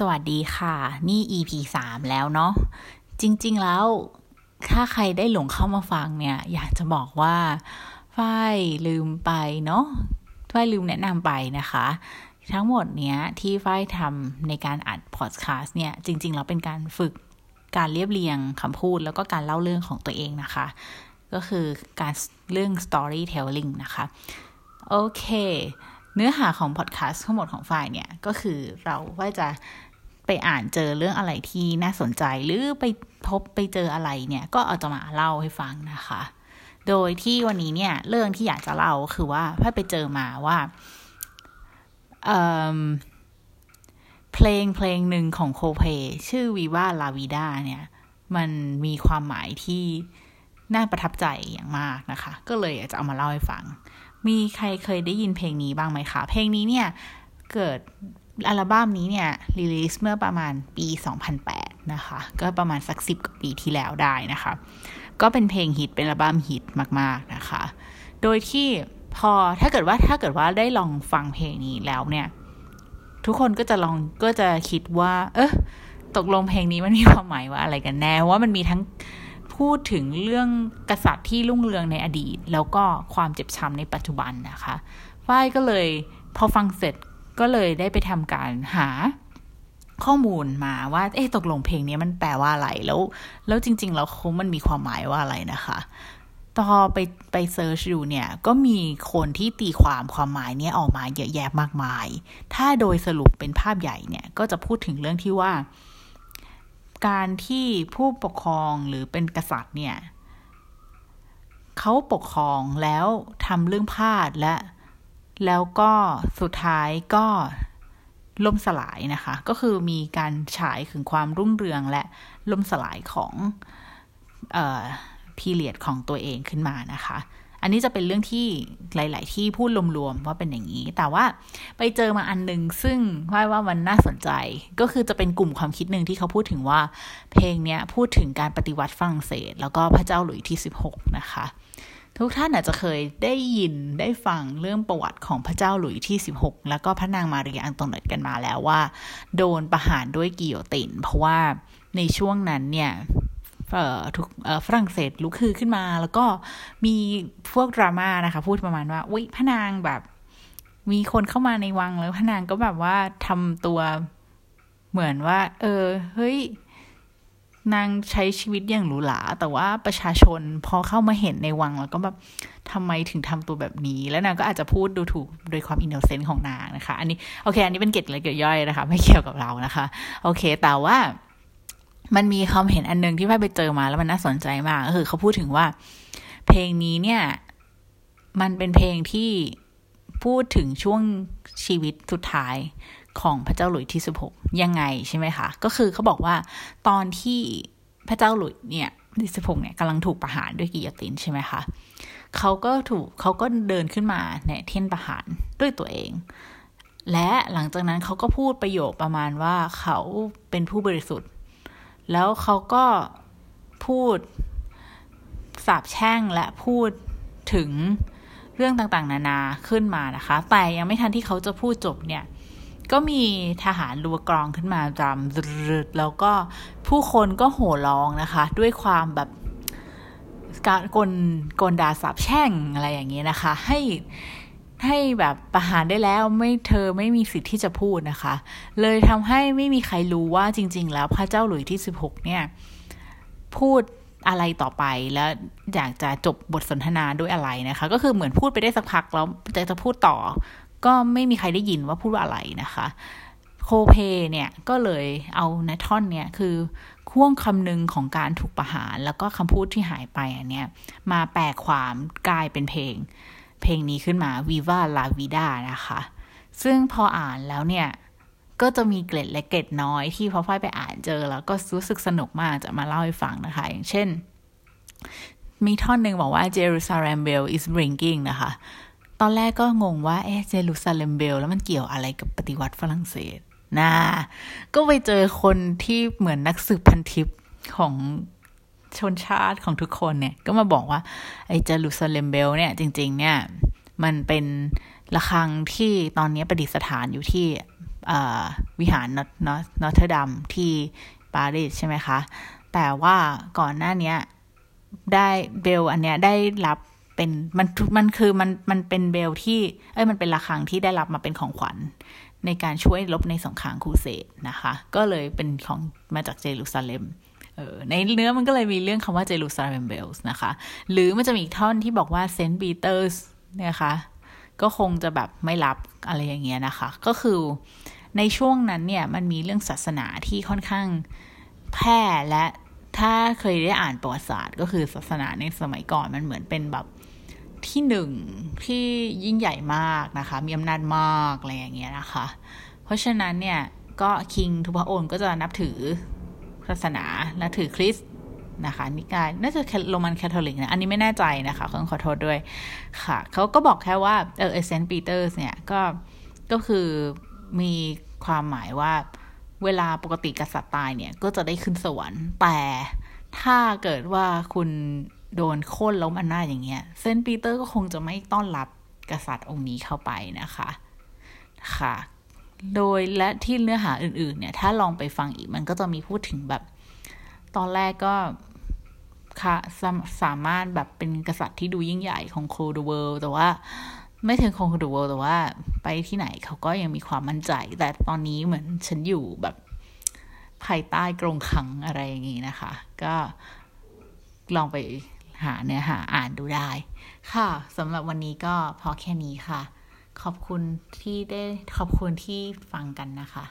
สวัสดีค่ะ นี่ EP สามแล้วเนาะ จริง ๆ แล้ว ถ้าใครได้หลงเข้ามาฟังเนี่ย อยากจะบอกว่าฝ้ายลืมไปเนาะฝ้ายลืมแนะนำไปนะคะ ทั้งหมดเนี้ยที่ฝ้ายทำในการอัดพอดแคสต์เนี่ย จริง ๆ แล้วเป็นการฝึกการเรียบเรียงคำพูดแล้วก็การเล่าเรื่องของตัวเองนะคะ ก็คือการเรื่อง storytelling นะคะ โอเค เนื้อหาของพอดแคสต์ทั้งหมดของฝ่ายเนี่ยก็คือเราว่าจะไปอ่านเจอเรื่องอะไรที่น่าสนใจหรือไปพบไปเจออะไรเนี่ย ก็เอาจะมาเล่าให้ฟังนะคะ โดยที่วันนี้เนี่ยเรื่องที่อยากจะเล่าคือว่าพ่าไปเจอมาว่าเเพลงเพลงหนึ่งของโคเพชื่อวีว่าลาวีดาเนี่ย มันมีความหมายที่น่าประทับใจอย่างมากนะคะ ก็เลยอยากจะเอามาเล่าให้ฟัง มีใครเคยได้ยินเพลงนี้บ้างไหมคะ เพลงนี้เนี่ยเกิดอัลบั้มนี้เนี่ยรีลิสเมื่อประมาณปี 2008 นะคะ ก็ประมาณสักสิบกว่าปีที่แล้วได้นะคะ ก็เป็นเพลงฮิตเป็นอัลบั้มฮิตมากๆนะคะ โดยที่พอถ้าเกิดว่าถ้าเกิดว่าได้ลองฟังเพลงนี้แล้วเนี่ย ทุกคนก็จะลองก็จะคิดว่า เออตกลงเพลงนี้มันมีความหมายว่าอะไรกันแน่ว่ามันมีทั้ง พูดถึงเรื่องกษัตริย์ที่รุ่งเรืองในอดีต แล้วก็ความเจ็บช้ำในปัจจุบันนะคะฝ้ายก็เลยพอฟังเสร็จก็เลยได้ไปทำการหาข้อมูลมาว่า เอ๊ะตกลงเพลงนี้มันแปลว่าอะไรแล้ว แล้วจริง ๆ แล้วเขามันมีความหมายว่าอะไรนะคะพอไปไปเซิร์ชดูเนี่ย ก็มีคนที่ตีความความหมายนี้ออกมาเยอะแยะมากมาย ถ้าโดยสรุปเป็นภาพใหญ่เนี่ย ก็จะพูดถึงเรื่องที่ว่า การที่ผู้ปกครองหรือเป็นกษัตริย์เนี่ยเขาปกครองแล้วทำเรื่องพลาดและ แล้วก็สุดท้ายก็ล่มสลายนะคะ ก็คือมีการฉายถึงความรุ่งเรืองและล่มสลายของเอ่อพีเรียดของตัวเองขึ้นมานะคะ อันนี้จะเป็นเรื่องที่หลาย ๆ ที่พูดรวมๆว่าเป็นอย่างนี้ แต่ว่าไปเจอมาอันหนึ่งซึ่งว่าว่ามันน่าสนใจ ก็คือจะเป็นกลุ่มความคิดหนึ่งที่เขาพูดถึงว่า เพลงเนี้ยพูดถึงการปฏิวัติฝรั่งเศส แล้วก็พระเจ้าหลุยที่ 16 นะคะ ทุกท่านอาจจะเคยได้ยินได้ฟังเรื่องประวัติของพระเจ้าหลุยที่ 16 แล้วก็พระนางมารีอังโตเนตกันมาแล้วว่า โดนประหารด้วยกิโยติน เพราะว่าในช่วงนั้นเนี่ย ทุกฝรั่งเศสลุกคือขึ้นมา แล้วก็มีพวกดราม่านะคะ พูดประมาณว่าอุ้ยพระนางแบบ มีคนเข้ามาในวังแล้วพระนางก็แบบว่าทำตัวเหมือนว่า เออ เฮ้ย นางใช้ชีวิตอย่างหรูหรา แต่ว่าประชาชนพอเข้ามาเห็นในวังแล้วก็แบบทำไมถึงทำตัวแบบนี้ แล้วนางก็อาจจะพูดดูถูกโดยความอินโนเซนต์ของนางนะคะ อันนี้โอเค อันนี้เป็นเกตอะไรเกตย่อยนะคะ ไม่เกี่ยวกับเรานะคะ โอเค แต่ว่า มันมีความเห็นอันนึงที่พ่ไปเจอมาแล้วมันน่าสนใจมากก็คือเขาพูดถึงว่า เพลงนี้เนี่ย มันเป็นเพลงที่พูดถึงช่วงชีวิตสุดท้ายของพระเจ้าหลุยที่สิบหกยังไงใช่ไหมคะ ก็คือเขาบอกว่าตอนที่พระเจ้าหลุยเนี่ยที่สิบหกเนี่ยกำลังถูกประหารด้วยกิโยตินใช่ไหมคะเขาก็ถูกเขาก็เดินขึ้นมาเนี่ยเทียนประหารด้วยตัวเอง และหลังจากนั้นเขาก็พูดประโยคประมาณว่าเขาเป็นผู้บริสุทธิ์ แล้วเขาก็พูดสาบแช่งและพูดถึงเรื่องต่างๆ นานาขึ้นมานะคะ แต่ยังไม่ทันที่เขาจะพูดจบเนี่ย ก็มีทหารรัวกรองขึ้นมาจำแล้วก็ผู้คนก็โห่ร้องนะคะ ด้วยความแบบการกลกลดาสาบแช่งอะไรอย่างเงี้ยนะคะ ให้ ให้แบบประหารได้แล้วไม่เธอไม่มีสิทธิ์ที่จะพูดนะคะ เลยทำให้ไม่มีใครรู้ว่าจริง ๆ แล้วพระเจ้าหลุยที่สิบหกเนี่ย พูดอะไรต่อไปแล้วอยากจะจบบทสนทนาด้วยอะไรนะคะ ก็คือเหมือนพูดไปได้สักพักแล้วจะจะพูดต่อ ก็ไม่มีใครได้ยินว่าพูดว่าอะไรนะคะ โคเพเนี่ยก็เลยเอาในท่อนเนี่ยคือข่วงคำหนึ่งของการถูกประหาร แล้วก็คำพูดที่หายไปอันเนี้ยมาแปลความกลายเป็นเพลง เพลงนี้ขึ้นมา Viva la vida นะคะ ซึ่งพออ่านแล้วเนี่ย ก็จะมีเกร็ดเล็กเกร็ดน้อยที่พอฝ้ายไปอ่านเจอ แล้วก็รู้สึกสนุกมากจะมาเล่าให้ฟังนะคะ อย่างเช่น มีท่อนหนึ่งบอกว่า Jerusalem bell is ringing นะคะ ตอนแรกก็งงว่าเอ๊ะ Jerusalem bell แล้วมันเกี่ยวอะไรกับปฏิวัติฝรั่งเศสนะก็ไปเจอคนที่เหมือนนักสืบพันทิปของ ชนชาติของทุกคนเนี่ย ก็มาบอกว่า ไอ้ Jerusalem bell เนี่ย จริง ๆ เนี่ย มันเป็นระฆังที่ตอนนี้ประดิษฐานอยู่ที่วิหารนนอเทอร์ดัมที่ปารีสใช่ไหมคะ แต่ว่าก่อนหน้านี้ไอ้ bell อันเนี้ยได้รับเป็นมันมันคือมันมันเป็น bell ที่ เอ้ยมันเป็นระฆังที่ได้รับมาเป็นของขวัญ ในการช่วยรบในสงครามครูเสดนะคะ ก็เลยเป็นของมาจากเจรูซาเล็ม เออในเนื้อมันก็เลยมีเรื่องคำว่า Jerusalem bells นะคะ หรือมันจะมีอีกท่อนที่บอกว่าเซนต์ปีเตอร์สนะคะก็คงจะแบบไม่รับอะไรอย่างเงี้ยนะคะ ก็คือในช่วงนั้นเนี่ยมันมีเรื่องศาสนาที่ค่อนข้างแพร่และถ้าเคยได้อ่านประวัติศาสตร์ ก็คือศาสนาในสมัยก่อนมันเหมือนเป็นแบบที่หนึ่งที่ยิ่งใหญ่มากนะคะ มีอำนาจมากอะไรอย่างเงี้ยนะคะ เพราะฉะนั้นเนี่ยก็คิงทุพระองค์ก็จะนับถือ ศาสนาและถือคริสต์นะคะนิกายน่าจะโรมันแคทอลิกนะ อันนี้ไม่แน่ใจนะคะขอโทษด้วยค่ะเขาก็บอกแค่ว่าเออเซนต์ปีเตอร์สเนี่ยก็ก็คือมีความหมายว่าเวลาปกติกษัตริย์ตายเนี่ย ก็จะได้ขึ้นสวรรค์แต่ถ้าเกิดว่าคุณโดนโค่นล้มอำนาจอย่างเงี้ยเซนต์ปีเตอร์ก็คงจะไม่ต้อนรับกษัตริย์องค์นี้เข้าไปนะคะ ค่ะ โดยและที่เนื้อหาอื่นๆเนี่ยถ้าลองไปฟังอีกมันก็จะมีพูดถึงแบบ ตอนแรกก็ค่ะสาสามารถแบบเป็นกษัตริย์ที่ดูยิ่งใหญ่ของโคดูเวิลด์แต่ว่าไม่ถึงคงดูเวิลด์แต่ว่าไปที่ไหนเขาก็ยังมีความมั่นใจ แต่ตอนนี้เหมือนฉันอยู่แบบภายใต้กรงขังอะไรอย่างนี้นะคะ ก็ลองไปหาเนื้อหาอ่านดูได้ ค่ะสำหรับวันนี้ก็พอแค่นี้ค่ะ ขอบคุณที่ได้ขอบคุณที่ฟังกันนะคะ